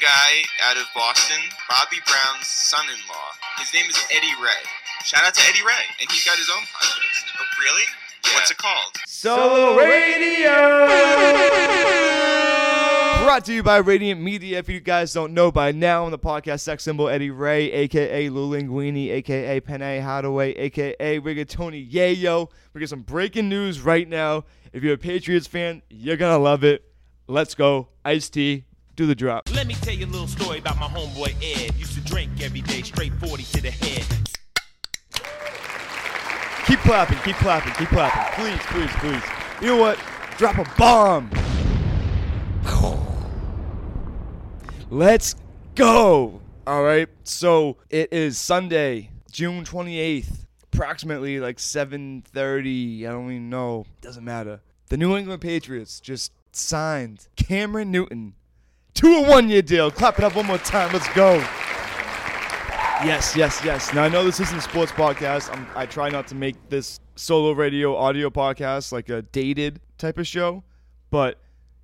guy out of Boston, Bobby Brown's son-in-law. His name is Eddie Ray. Shout out to Eddie Ray, and he's got his own podcast. Oh, really? Yeah. What's it called? Solo Radio! Brought to you by Radiant Media. If you guys don't know by now, on the podcast sex symbol Eddie Ray, aka Lou Linguini, aka Penne Hadaway, aka Rigatoni Yayo. We got some breaking news right now. If you're a Patriots fan, you're gonna love it. Let's go. Ice T, do the drop. Let me tell you a little story about my homeboy Ed. Used to drink every day, straight 40 to the head. Keep clapping, keep clapping, keep clapping. Please, please, please. You know what? Drop a bomb. Let's go. All right. So it is Sunday, June 28th, approximately like 7:30. I don't even know. Doesn't matter. The New England Patriots just signed Cameron Newton to a one-year deal. Clap it up one more time. Let's go. Yes, yes, yes. Now I know this isn't a sports podcast. I'm, I try not to make this solo radio audio podcast like a dated type of show, but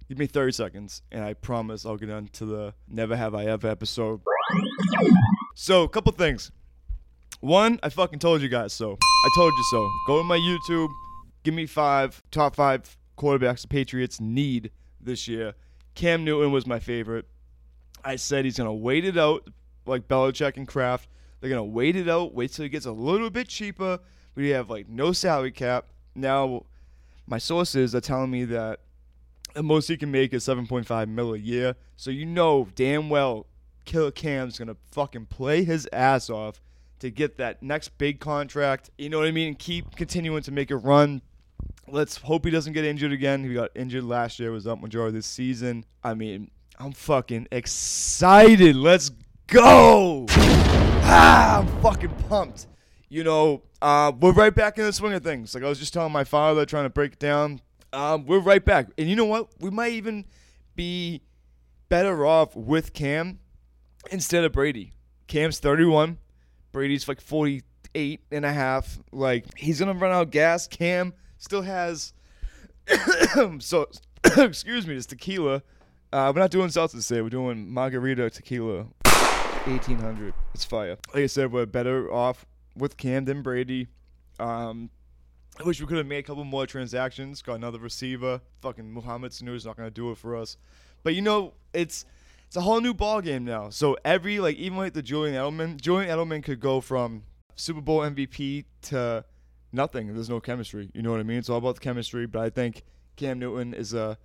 give me 30 seconds and I promise I'll get on to the Never Have I Ever episode. So, a couple things. One, I fucking told you guys so. I told you so. Go to my YouTube, give me five top five quarterbacks the Patriots need this year. Cam Newton was my favorite. I said he's gonna wait it out like Belichick and Kraft. They're gonna wait it out, wait till it gets a little bit cheaper. We have like no salary cap. Now, my sources are telling me that the most he can make is 7.5 mil a year. So you know damn well Killer Cam's gonna fucking play his ass off to get that next big contract. You know what I mean? And keep continuing to make a run. Let's hope he doesn't get injured again. He got injured last year, was up majority this season. I mean, I'm fucking excited. Let's go. Ah, I'm fucking pumped. You know, uh, we're right back in the swing of things. Like I was just telling my father, trying to break it down. Um, we're right back. And you know what? We might even be better off with Cam instead of Brady. Cam's 31. Brady's like 48 and a half. Like, he's going to run out of gas. Cam still has. so, excuse me, this tequila. Uh, we're not doing seltzers today. We're doing margarita tequila. 1800. It's fire. Like I said, we're better off with Cam than Brady. Um, I wish we could have made a couple more transactions. Got another receiver. Fucking Mohamed Sanu is not gonna do it for us. But you know, it's it's a whole new ball game now. So every like even like the Julian Edelman, Julian Edelman could go from Super Bowl MVP to nothing. There's no chemistry. You know what I mean? It's all about the chemistry. But I think Cam Newton is a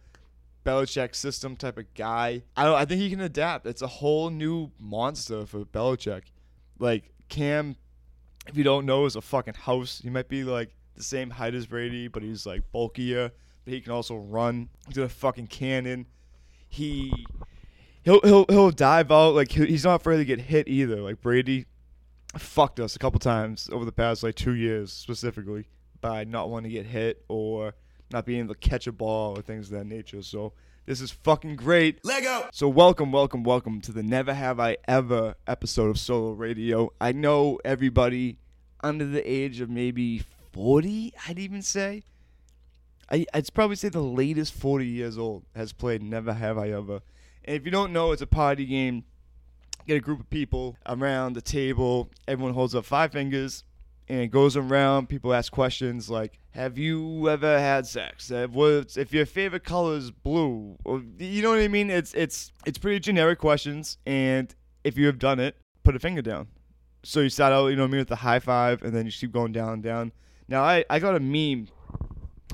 Belichick system type of guy. I don't. I think he can adapt. It's a whole new monster for Belichick. Like Cam, if you don't know, is a fucking house. He might be like the same height as Brady, but he's like bulkier. But he can also run. He's a fucking cannon. He he'll he'll he'll dive out like he's not afraid to get hit either. Like Brady fucked us a couple times over the past like two years specifically by not wanting to get hit or not being able to catch a ball or things of that nature. So this is fucking great. Lego! So welcome, welcome, welcome to the Never Have I Ever episode of Solo Radio. I know everybody under the age of maybe 40, I'd even say. I, I'd probably say the latest 40 years old has played Never Have I Ever. And if you don't know, it's a party game. Get a group of people around the table. Everyone holds up five fingers and goes around. People ask questions like, "Have you ever had sex? If your favorite color is blue?" You know what I mean? It's it's it's pretty generic questions, and if you have done it, put a finger down. So you start out, you know what I mean, with the high five, and then you keep going down and down. Now I I got a meme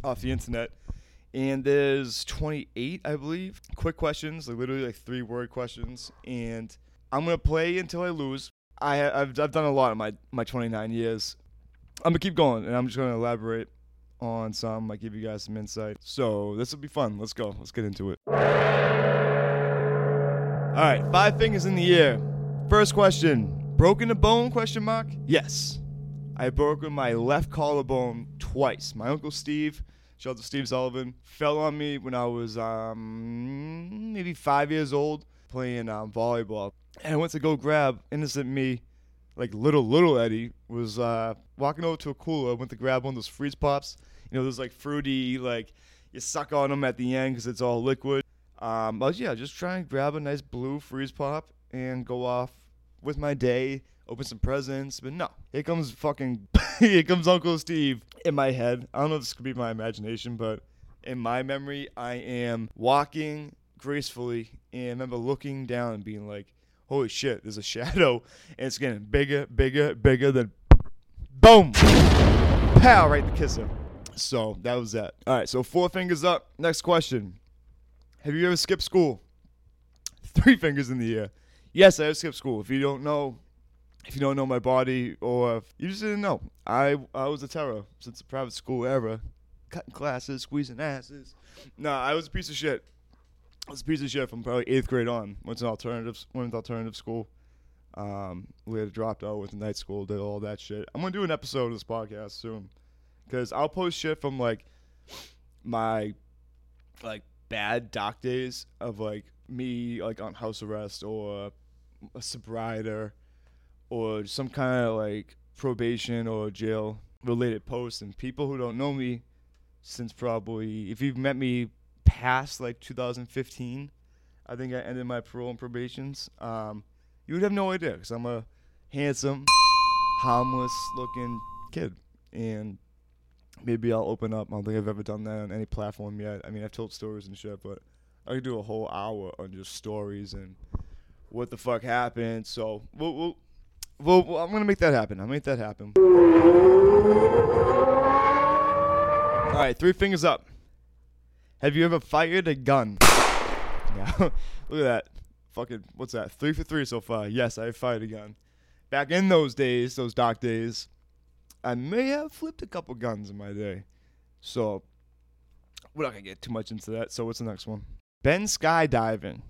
off the internet, and there's 28, I believe, quick questions, like literally like three word questions, and I'm gonna play until I lose. I I've I've done a lot in my my 29 years. I'm gonna keep going, and I'm just gonna elaborate on some. Like give you guys some insight. So this will be fun. Let's go. Let's get into it. All right, five fingers in the air. First question: Broken a bone? Question mark. Yes, I broken my left collarbone twice. My uncle Steve, shout out to Steve Sullivan, fell on me when I was um maybe five years old playing um, volleyball, and I went to go grab innocent me like little little Eddie was uh, walking over to a cooler, went to grab one of those freeze pops. You know, those like fruity, like you suck on them at the end because it's all liquid. Um, but yeah, just try and grab a nice blue freeze pop and go off with my day. Open some presents, but no. Here comes fucking. here comes Uncle Steve in my head. I don't know if this could be my imagination, but in my memory, I am walking gracefully and I remember looking down and being like, "Holy shit! There's a shadow, and it's getting bigger, bigger, bigger." Than boom, pow, right in the kisser. So that was that. All right, so four fingers up. Next question. Have you ever skipped school? Three fingers in the air. Yes, I have skipped school. If you don't know, if you don't know my body or you just didn't know, I I was a terror since the private school era, cutting classes, squeezing asses. No, I was a piece of shit. Was a piece of shit from probably eighth grade on. Went to an alternative went to alternative school. Um, later dropped out with night school, did all that shit. I'm gonna do an episode of this podcast soon, cause I'll post shit from like my like bad doc days of like me like on house arrest or a sobriety or some kind of like probation or jail related post and people who don't know me since probably if you've met me past like 2015 i think i ended my parole and probations um, you would have no idea because i'm a handsome harmless looking kid and maybe i'll open up i don't think i've ever done that on any platform yet i mean i've told stories and shit but i could do a whole hour on just stories and what the fuck happened so we'll, we'll well, well, I'm gonna make that happen. I'll make that happen. All right, three fingers up. Have you ever fired a gun? Yeah, look at that. Fucking, what's that? Three for three so far. Yes, I fired a gun. Back in those days, those dark days, I may have flipped a couple guns in my day. So, we're not gonna get too much into that. So, what's the next one? Ben skydiving.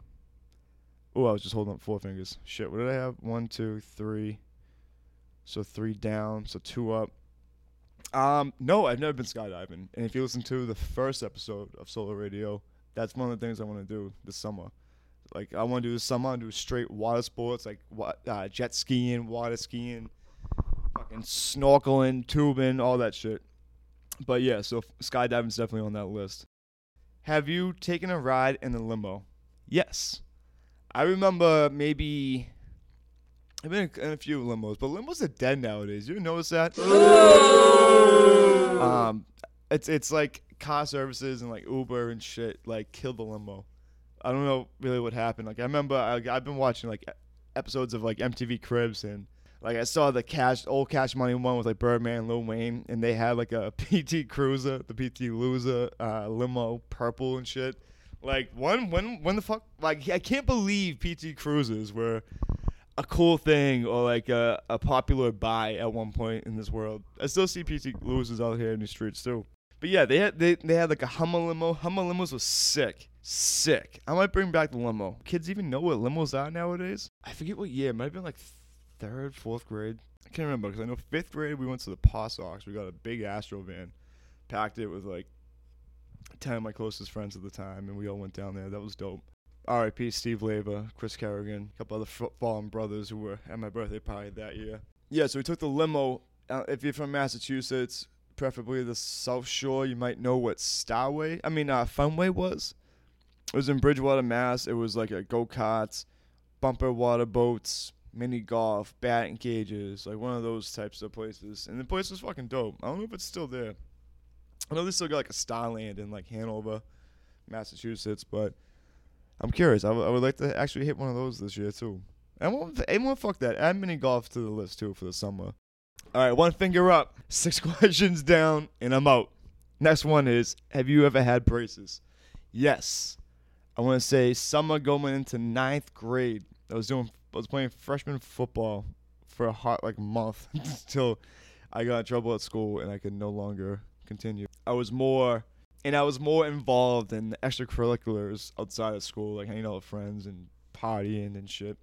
Oh, I was just holding up four fingers. Shit, what did I have? One, two, three. So three down, so two up. Um, no, I've never been skydiving. And if you listen to the first episode of Solo Radio, that's one of the things I want to do this summer. Like I want to do this summer, I do straight water sports, like uh, jet skiing, water skiing, fucking snorkeling, tubing, all that shit. But yeah, so skydiving's definitely on that list. Have you taken a ride in a limo? Yes. I remember maybe I've been in a few limos, but limos are dead nowadays. You notice that? um, it's it's like car services and like Uber and shit like kill the limo. I don't know really what happened. Like I remember I, I've been watching like episodes of like MTV Cribs and like I saw the cash old Cash Money one with like Birdman, and Lil Wayne, and they had like a PT Cruiser, the PT Loser uh, limo, purple and shit. Like when when when the fuck like I can't believe PT Cruisers were a cool thing or like a, a popular buy at one point in this world. I still see PT losers out here in the streets too. But yeah, they had they, they had like a Hummer limo. Hummer limos was sick. Sick. I might bring back the limo. Kids even know what limos are nowadays? I forget what year. It might have been like third, fourth grade. I can't remember because I know fifth grade we went to the Paw Sox. We got a big Astro van, packed it with like ten of my closest friends at the time, and we all went down there. That was dope. R.I.P. Steve Leva, Chris Kerrigan, a couple other fallen brothers who were at my birthday party that year. Yeah, so we took the limo. Uh, if you're from Massachusetts, preferably the South Shore, you might know what Starway, I mean, uh, Funway was. It was in Bridgewater, Mass. It was like a go karts, bumper water boats, mini golf, batting cages, like one of those types of places. And the place was fucking dope. I don't know if it's still there. I know they still got like a Starland in like Hanover, Massachusetts, but I'm curious. I, w- I would like to actually hit one of those this year too. And won't, and won't fuck that. Add mini golf to the list too for the summer. All right, one finger up, six questions down, and I'm out. Next one is: Have you ever had braces? Yes. I want to say summer going into ninth grade. I was doing. I was playing freshman football for a hot like month until I got in trouble at school and I could no longer continue. I was more and I was more involved in extracurriculars outside of school, like hanging out with friends and partying and shit.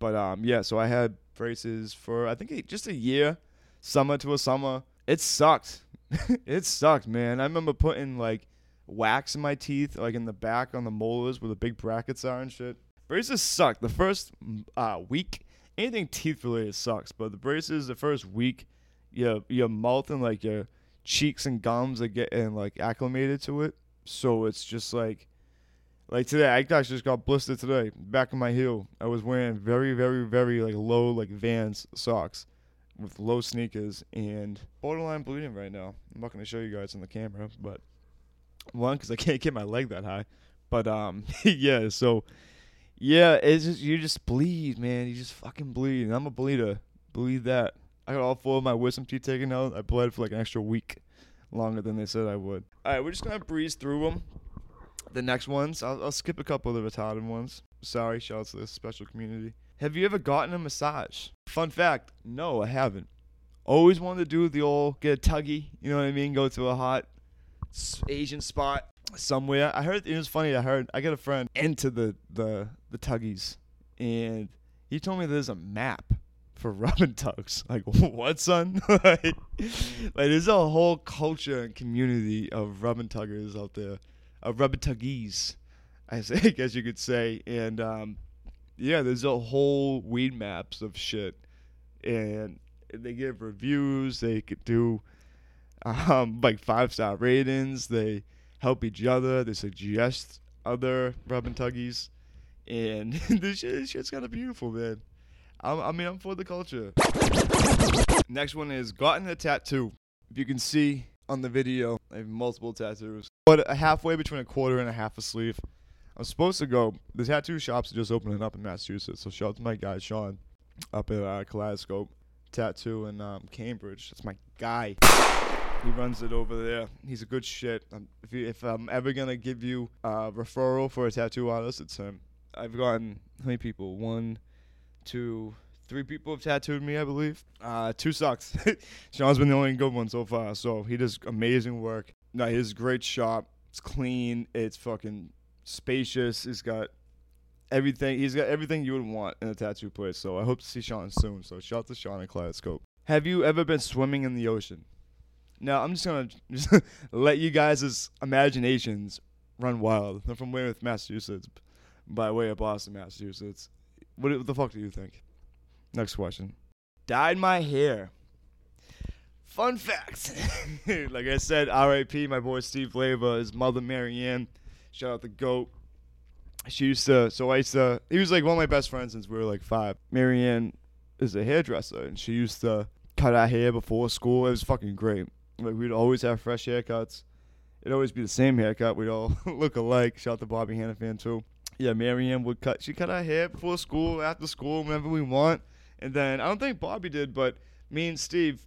But um, yeah, so I had braces for I think just a year, summer to a summer. It sucked. it sucked, man. I remember putting like wax in my teeth, like in the back on the molars where the big brackets are and shit. Braces sucked. The first uh, week, anything teeth related sucks, but the braces, the first week, your your mouth and like your cheeks and gums are getting like acclimated to it. So it's just like Like today, I actually just got blistered today, back of my heel. I was wearing very, very, very like low like Vans socks with low sneakers and borderline bleeding right now. I'm not gonna show you guys on the camera, but one because I can't get my leg that high. But um, yeah. So yeah, it's just you just bleed, man. You just fucking bleed. And I'm a bleeder. Bleed that. I got all four of my wisdom teeth taken out. I bled for like an extra week, longer than they said I would. All right, we're just gonna breeze through them. The next ones, I'll, I'll skip a couple of the retarded ones. Sorry, shout out to this special community. Have you ever gotten a massage? Fun fact, no, I haven't. Always wanted to do the old get a tuggy, you know what I mean? Go to a hot Asian spot somewhere. I heard it was funny. I heard I got a friend into the the the tuggies, and he told me there's a map for rub and tugs. Like what, son? like, like there's a whole culture and community of rub tuggers out there, of rub tuggies, I guess you could say. And um, yeah, there's a whole weed maps of shit, and they give reviews. They could do um, like five star ratings. They help each other. They suggest other rub tuggies, and this shit, this shit's kind of beautiful, man. I'm, I mean, I'm for the culture. Next one is gotten a tattoo. If you can see on the video, I have multiple tattoos. But halfway between a quarter and a half a sleeve. I'm supposed to go. The tattoo shops are just opening up in Massachusetts, so shout out to my guy Sean up at uh, Kaleidoscope Tattoo in um, Cambridge. That's my guy. He runs it over there. He's a good shit. Um, if, if I'm ever gonna give you a referral for a tattoo artist, it's him. I've gotten how many people? One, two, three people have tattooed me, I believe. Uh, two sucks. Sean's been the only good one so far. So he does amazing work. No, his great shop. It's clean. It's fucking spacious. He's got everything. He's got everything you would want in a tattoo place. So I hope to see Sean soon. So shout out to Sean and Kaleidoscope. Have you ever been swimming in the ocean? Now I'm just gonna just let you guys' imaginations run wild. I'm from Weymouth, Massachusetts, by way of Boston, Massachusetts. What, the fuck do you think? Next question. Dyed my hair. Fun fact. like I said, R.I.P. My boy Steve Leva, his mother Marianne. Shout out the goat. She used to. So I used to. He was like one of my best friends since we were like five. Marianne is a hairdresser, and she used to cut our hair before school. It was fucking great. Like we'd always have fresh haircuts. It'd always be the same haircut. We'd all look alike. Shout out to Bobby Hannafan too. Yeah, Marianne would cut. She cut our hair before school, after school, whenever we want. And then I don't think Bobby did, but me and Steve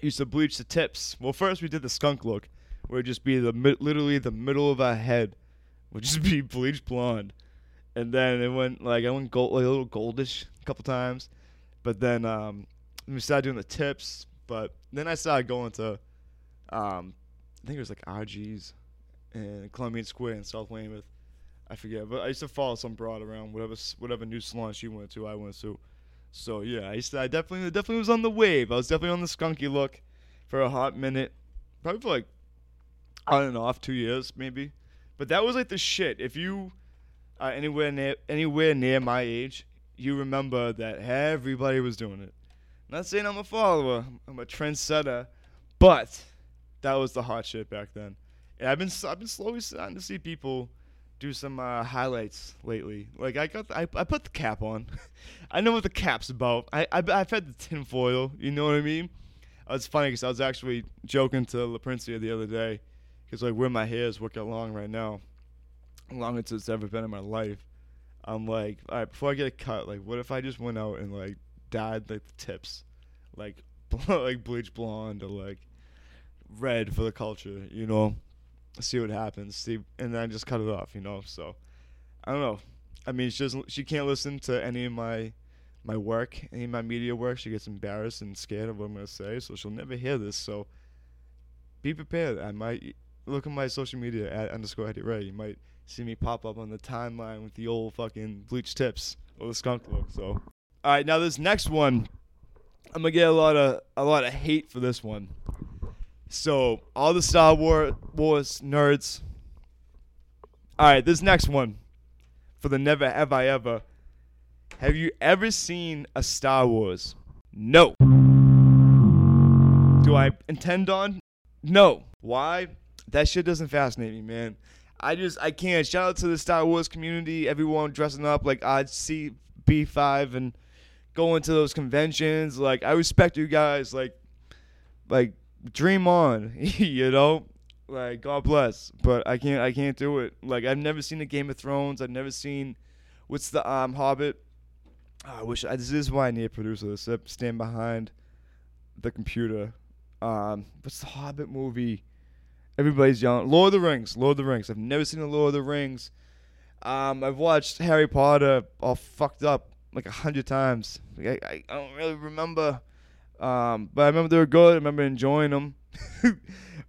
used to bleach the tips. Well, first we did the skunk look, where it'd just be the literally the middle of our head would just be bleached blonde, and then it went like I went gold, like a little goldish a couple times, but then um, we started doing the tips. But then I started going to, um, I think it was like RG's and Columbian Square in South Weymouth. I forget, but I used to follow some broad around whatever whatever new salon she went to, I went to. So yeah, I used to, I definitely definitely was on the wave. I was definitely on the skunky look for a hot minute, probably for like on and off two years maybe. But that was like the shit. If you are anywhere near anywhere near my age, you remember that everybody was doing it. Not saying I'm a follower, I'm a trendsetter, but that was the hot shit back then. And I've been I've been slowly starting to see people do some uh, highlights lately. Like I got the, I I put the cap on. I know what the cap's about. I, I I've had the tinfoil. You know what I mean? Uh, It's funny because I was actually joking to La Princia the other day because like where my hair is working long right now, longest it's ever been in my life. I'm like, all right, before I get a cut, like, what if I just went out and like dyed like the tips, like like bleach blonde or like red for the culture, you know? See what happens. See, and then I just cut it off, you know. So I don't know. I mean, she doesn't. She can't listen to any of my my work, any of my media work. She gets embarrassed and scared of what I'm gonna say, so she'll never hear this. So be prepared. I might look at my social media at underscore Eddie Ray. You might see me pop up on the timeline with the old fucking bleach tips or the skunk look. So, all right, now this next one, I'm gonna get a lot of a lot of hate for this one. So all the Star War- Wars nerds. All right, this next one for the never have I ever. Have you ever seen a Star Wars? No. Do I intend on? No. Why? That shit doesn't fascinate me, man. I just I can't. Shout out to the Star Wars community, everyone dressing up like I'd see B5 and going to those conventions. Like I respect you guys. Like like dream on, you know. Like God bless, but I can't I can't do it. Like I've never seen the Game of Thrones. I've never seen what's the um Hobbit. Oh, I wish I, this is why I need a producer to stand behind the computer. Um, what's the Hobbit movie? Everybody's yelling. Lord of the Rings. Lord of the Rings. I've never seen the Lord of the Rings. Um, I've watched Harry Potter all fucked up like a hundred times. Like, I, I don't really remember. Um, but I remember they were good. I remember enjoying them.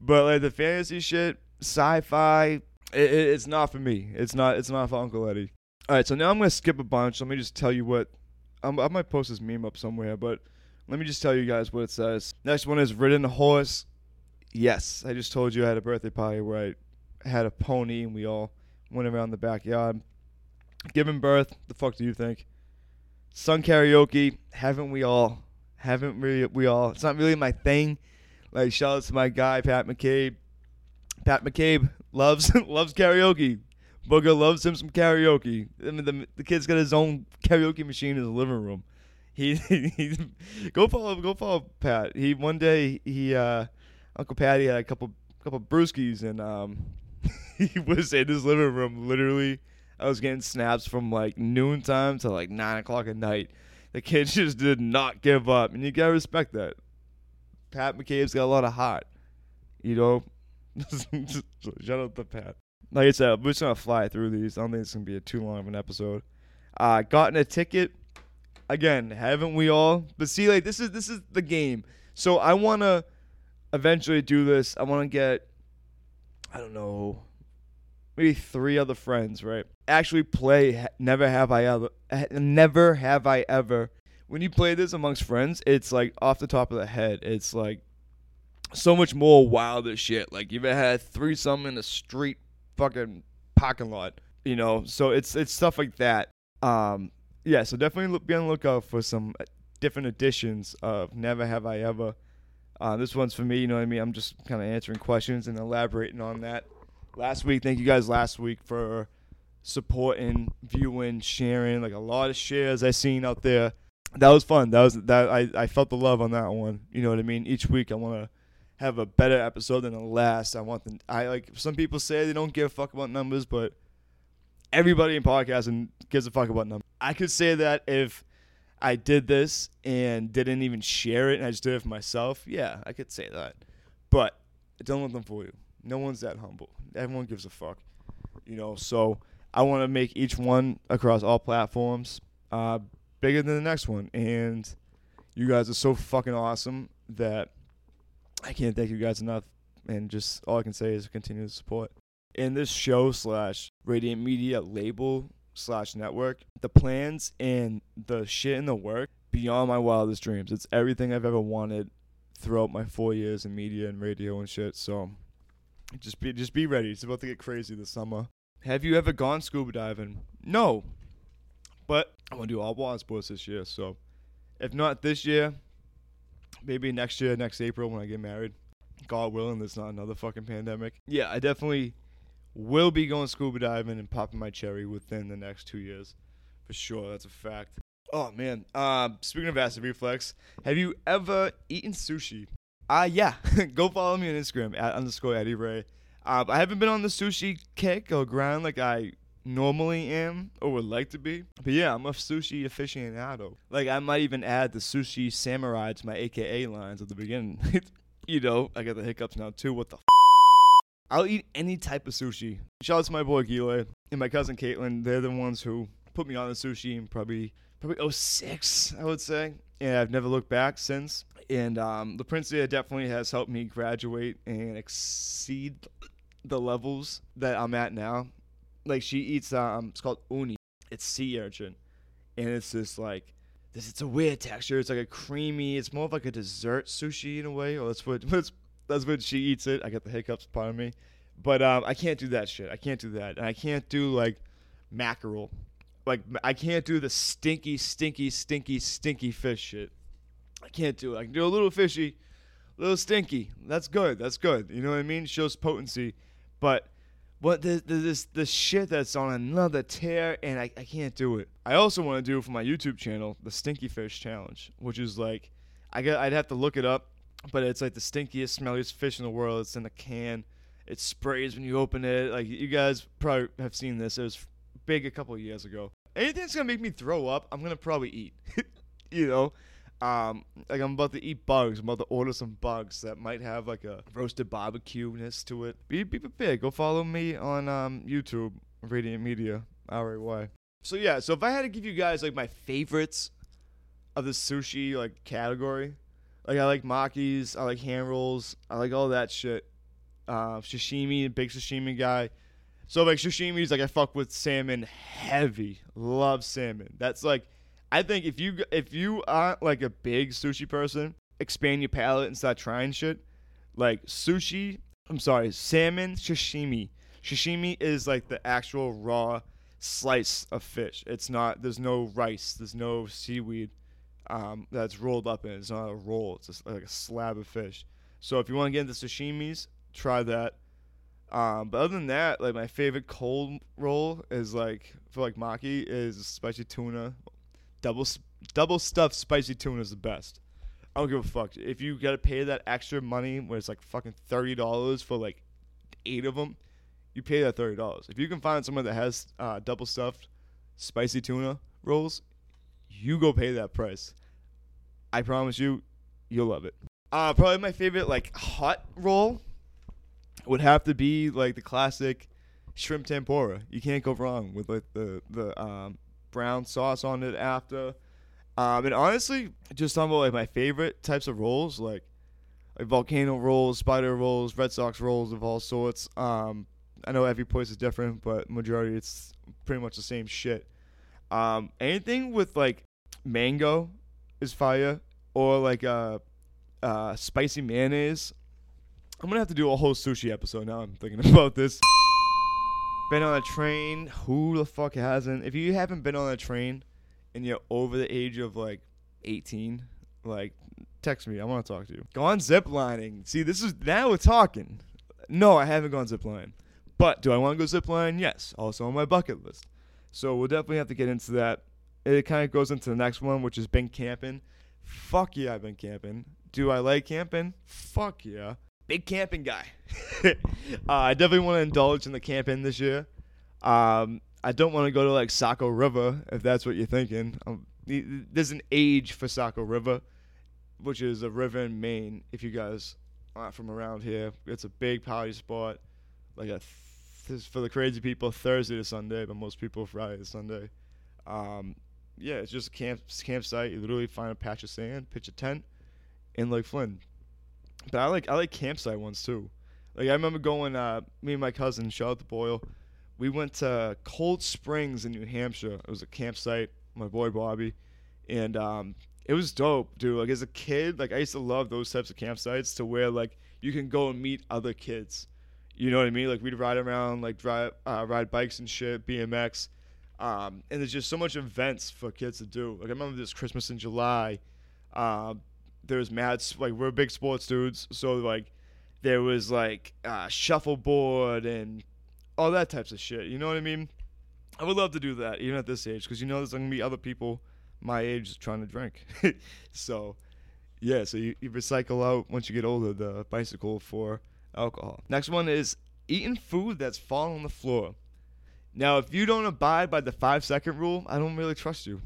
but like the fantasy shit, sci-fi, it, it, it's not for me. It's not. It's not for Uncle Eddie. All right, so now I'm gonna skip a bunch. Let me just tell you what. I'm, I might post this meme up somewhere, but let me just tell you guys what it says. Next one is ridden horse. Yes, I just told you I had a birthday party where I had a pony and we all went around the backyard. Giving birth, the fuck do you think? Sung karaoke, haven't we all? Haven't really we all? It's not really my thing. Like shout out to my guy Pat McCabe. Pat McCabe loves loves karaoke. Booger loves him some karaoke. I mean, the, the kid's got his own karaoke machine in his living room. He, he go follow go follow Pat. He one day he uh, Uncle Patty had a couple couple brewskis and um, he was in his living room literally. I was getting snaps from like noon time to like nine o'clock at night. The kid just did not give up, and you gotta respect that. Pat McCabe's got a lot of heart, you know. Shout out to Pat. Like I said, we're just gonna fly through these. I don't think it's gonna be a too long of an episode. Uh, gotten a ticket again, haven't we all? But see, like this is this is the game. So I want to eventually do this. I want to get, I don't know, maybe three other friends, right? Actually play. Never have I ever. Never have I ever. When you play this amongst friends, it's like off the top of the head. It's like so much more wilder shit. Like you've had threesome in a street fucking parking lot, you know. So it's it's stuff like that. Um, yeah, so definitely look, be on the lookout for some uh, different editions of Never Have I Ever. Uh, this one's for me, you know what I mean? I'm just kind of answering questions and elaborating on that. Last week, thank you guys last week for supporting, viewing, sharing, like a lot of shares I seen out there. That was fun. That was that I, I felt the love on that one. You know what I mean? Each week I want to have a better episode than the last. I want the I like some people say they don't give a fuck about numbers, but everybody in podcasting gives a fuck about numbers. I could say that if I did this and didn't even share it and I just did it for myself, yeah, I could say that. But don't let them fool you. No one's that humble. Everyone gives a fuck. You know, so I want to make each one across all platforms uh, bigger than the next one. And you guys are so fucking awesome that I can't thank you guys enough. And just all I can say is continue to support in this show slash Radiant Media label slash network, the plans and the shit in the work beyond my wildest dreams. It's everything I've ever wanted throughout my four years in media and radio and shit. So just be just be ready. It's about to get crazy this summer. Have you ever gone scuba diving? No. But I want to do all water sports this year. So if not this year, maybe next year, next April when I get married. God willing, there's not another fucking pandemic. Yeah, I definitely will be going scuba diving and popping my cherry within the next two years, for sure. That's a fact. Oh man. Uh, speaking of acid reflex, have you ever eaten sushi? Uh yeah. Go follow me on Instagram at underscore Eddie Ray. Uh, I haven't been on the sushi kick or grind like I normally am or would like to be. But yeah, I'm a sushi aficionado. Like I might even add the sushi samurai to my AKA lines at the beginning. you know, I got the hiccups now too. What the I'll eat any type of sushi. Shout out to my boy Gile and my cousin Caitlin. They're the ones who put me on the sushi in probably probably 06, I would say. And I've never looked back since. And um, the Princia definitely has helped me graduate and exceed the levels that I'm at now. Like she eats um, it's called uni. It's sea urchin, and it's just like this. It's a weird texture. It's like a creamy. It's more of like a dessert sushi in a way. Or that's what that's that's when she eats it. I get the hiccups, pardon me. But um, I can't do that shit. I can't do that. And I can't do like mackerel. Like I can't do the stinky, stinky, stinky, stinky fish shit. I can't do it. I can do a little fishy, a little stinky. That's good. That's good. You know what I mean? Shows potency. But what there's, there's this this shit that's on another tear, and I, I can't do it. I also want to do for my YouTube channel the Stinky Fish Challenge, which is like, I got I'd have to look it up, but it's like the stinkiest, smelliest fish in the world. It's in a can. It sprays when you open it. Like you guys probably have seen this. It was big a couple years ago. Anything that's gonna make me throw up, I'm gonna probably eat. you know, um, like I'm about to eat bugs. I'm about to order some bugs that might have like a roasted barbecue ness to it. Be be prepared. Go follow me on um, YouTube, Radiant Media, R A Y. So yeah, so if I had to give you guys like my favorites of the sushi like category, like I like makis, I like hand rolls, I like all that shit. Uh, sashimi, big sashimi guy. So like sashimi's like I fuck with salmon heavy. Love salmon. That's like I think if you if you aren't like a big sushi person, expand your palate and start trying shit. Like sushi, I'm sorry, salmon sashimi. Sashimi is like the actual raw slice of fish. It's not. There's no rice. There's no seaweed um, that's rolled up in. it. It's not a roll. It's like a slab of fish. So if you want to get into sashimis, try that. Um, but other than that, like my favorite cold roll is like for like maki is spicy tuna double double stuffed spicy tuna is the best. I don't give a fuck if you gotta pay that extra money where it's like fucking thirty dollars for like eight of them. You pay that thirty dollars. If you can find someone that has uh, double stuffed spicy tuna rolls, you go pay that price. I promise you, you'll love it. Uh, probably my favorite like hot roll would have to be like the classic shrimp tempura. You can't go wrong with like the the um, brown sauce on it after. Um, and honestly, just talking about like my favorite types of rolls, like like volcano rolls, spider rolls, Red Sox rolls of all sorts. Um, I know every place is different, but majority it's pretty much the same shit. Um, anything with like mango is fire, or like uh, uh, spicy mayonnaise. I'm gonna have to do a whole sushi episode now. I'm thinking about this. Been on a train. Who the fuck hasn't? If you haven't been on a train and you're over the age of like 18, like text me. I want to talk to you. Gone ziplining. See, this is now we're talking. No, I haven't gone ziplining. But do I want to go ziplining? Yes. Also on my bucket list. So we'll definitely have to get into that. It kind of goes into the next one, which is been camping. Fuck yeah, I've been camping. Do I like camping? Fuck yeah. Big camping guy. uh, I definitely want to indulge in the camping this year. Um, I don't want to go to like Saco River if that's what you're thinking. Um, there's an age for Saco River, which is a river in Maine. If you guys aren't from around here, it's a big party spot. Like a th- for the crazy people, Thursday to Sunday, but most people Friday to Sunday. Um, yeah, it's just a camp campsite. You literally find a patch of sand, pitch a tent, in Lake Flynn. But I like I like campsite ones too. Like I remember going, uh, me and my cousin, shout out to Boyle. We went to Cold Springs in New Hampshire. It was a campsite. My boy Bobby, and um, it was dope, dude. Like as a kid, like I used to love those types of campsites to where like you can go and meet other kids. You know what I mean? Like we'd ride around, like drive, uh, ride bikes and shit, BMX. Um, and there's just so much events for kids to do. Like I remember this Christmas in July. Um, there was mad like we're big sports dudes, so like there was like uh, shuffleboard and all that types of shit. You know what I mean? I would love to do that even at this age because you know there's gonna be other people my age trying to drink. so yeah, so you, you recycle out once you get older the bicycle for alcohol. Next one is eating food that's fallen on the floor. Now, if you don't abide by the five second rule, I don't really trust you.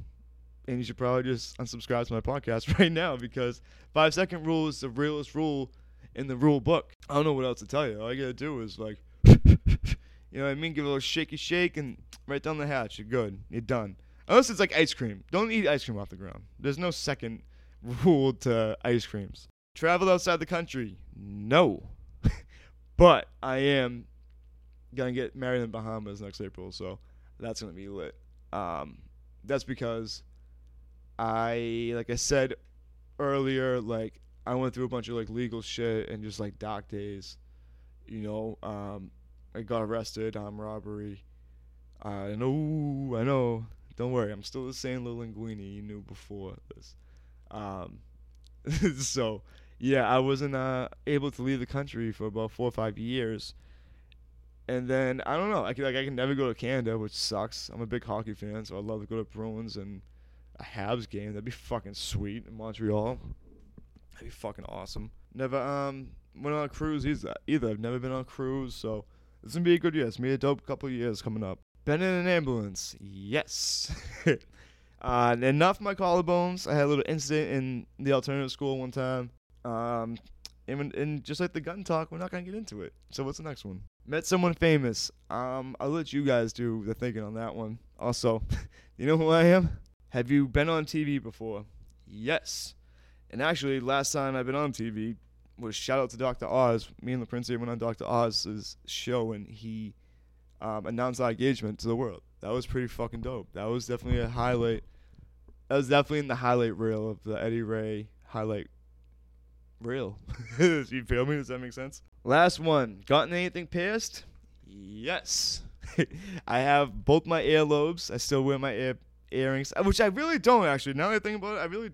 And you should probably just unsubscribe to my podcast right now because five second rule is the realest rule in the rule book. I don't know what else to tell you. All you gotta do is like, you know what I mean? Give it a little shaky shake and right down the hatch. You're good. You're done. Unless it's like ice cream. Don't eat ice cream off the ground. There's no second rule to ice creams. Travel outside the country? No. but I am gonna get married in the Bahamas next April, so that's gonna be lit. Um, that's because I, like I said earlier, like I went through a bunch of like legal shit and just like dock days. You know, um, I got arrested on robbery. I know, I know. Don't worry, I'm still the same little linguini you knew before this. Um, so yeah, I wasn't uh, able to leave the country for about four or five years And then I don't know. I can like I can never go to Canada, which sucks. I'm a big hockey fan, so I'd love to go to Bruins and a Habs game. That'd be fucking sweet in Montreal. That'd be fucking awesome. Never um went on a cruise either. Either I've never been on a cruise, so this gonna be a good year. It's gonna be a dope couple years coming up. Been in an ambulance, yes. uh, enough my collarbones. I had a little incident in the alternative school one time. Um, and, and just like the gun talk, we're not gonna get into it. So what's the next one? Met someone famous. Um, I'll let you guys do the thinking on that one. Also, you know who I am? Have you been on TV before? Yes. And actually, last time I've been on TV was shout out to Dr. Oz. Me and Prince went on Dr. Oz's show, and he um, announced our engagement to the world. That was pretty fucking dope. That was definitely a highlight. That was definitely in the highlight reel of the Eddie Ray highlight reel. you feel me? Does that make sense? Last one. Gotten anything pierced? Yes. I have both my earlobes. I still wear my ear earrings, uh, which I really don't actually. Now that I think about it, I really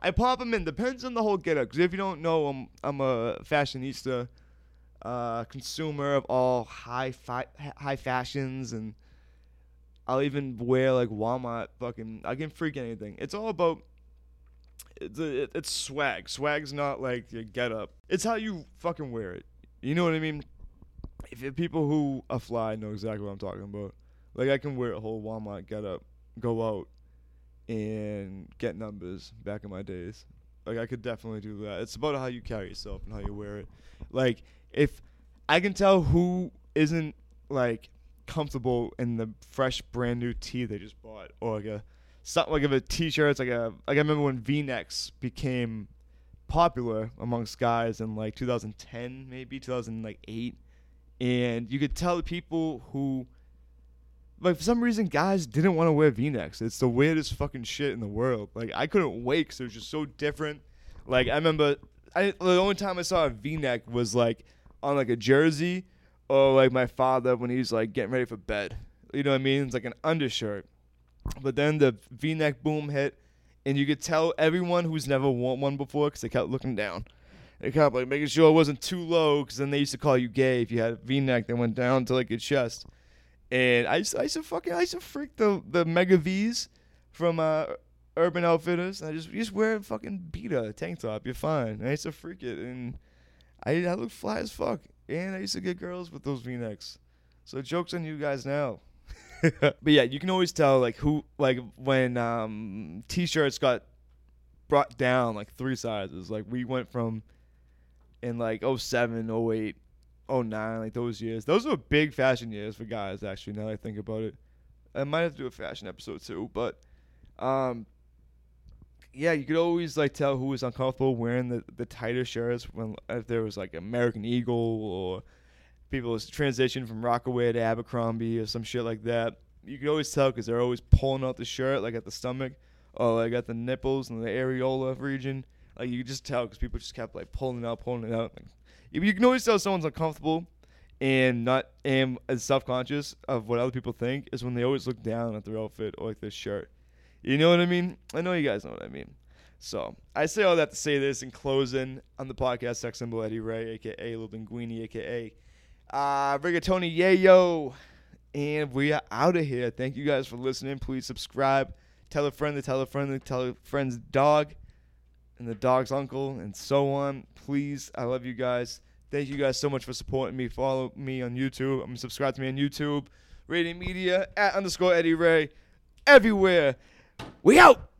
I pop them in. Depends on the whole getup. Because if you don't know, I'm I'm a fashionista, uh, consumer of all high fi- high fashions, and I'll even wear like Walmart fucking. I can freak anything. It's all about. It's, it's swag. Swag's not like your getup. It's how you fucking wear it. You know what I mean? If people who are fly know exactly what I'm talking about. Like I can wear a whole Walmart getup, go out, and get numbers back in my days. Like I could definitely do that. It's about how you carry yourself and how you wear it. Like if I can tell who isn't like comfortable in the fresh brand new tee they just bought or like a something like if a t-shirt it's like a like I remember when V-necks became popular amongst guys in like 2010 maybe 2008 and you could tell the people who like for some reason guys didn't want to wear v-necks. It's the weirdest fucking shit in the world. Like i couldn't wait because it was just so different. Like i remember I, the only time i saw a v-neck was like on like a jersey or like my father when he's like getting ready for bed. You know what i mean? It's like an undershirt. But then the v-neck boom hit and you could tell everyone who's never worn one before because they kept looking down. They kept like making sure it wasn't too low because then they used to call you gay if you had a v-neck that went down to like your chest and I used, to, I used to fucking I used to freak the the Mega V's from uh, Urban Outfitters. And I just you just wear a fucking beater tank top. You're fine. And I used to freak it, and I I look fly as fuck. And I used to get girls with those V-necks. So jokes on you guys now. but yeah, you can always tell like who like when um, t-shirts got brought down like three sizes. Like we went from in like 07, 08 09, like those years. Those were big fashion years for guys, actually, now that I think about it. I might have to do a fashion episode too, but um, yeah, you could always like tell who was uncomfortable wearing the, the tighter shirts when if there was like American Eagle or people was transition from Rocawear to Abercrombie or some shit like that. You could always tell because they're always pulling out the shirt like at the stomach or like at the nipples and the areola region. Like you could just tell because people just kept like pulling it out, pulling it out. Like, you can always tell someone's uncomfortable and not and as self conscious of what other people think is when they always look down at their outfit or like their shirt. You know what I mean? I know you guys know what I mean. So I say all that to say this in closing on the podcast sex symbol Eddie Ray, aka Lil Linguini, aka uh Rigatoni Yayo. And we are out of here. Thank you guys for listening. Please subscribe. Tell a friend to tell a friend to tell a friend's dog and the dog's uncle and so on. Please, I love you guys. Thank you guys so much for supporting me. Follow me on YouTube. I'm subscribed to me on YouTube. Radiant Media at underscore Eddie Ray. Everywhere. We out.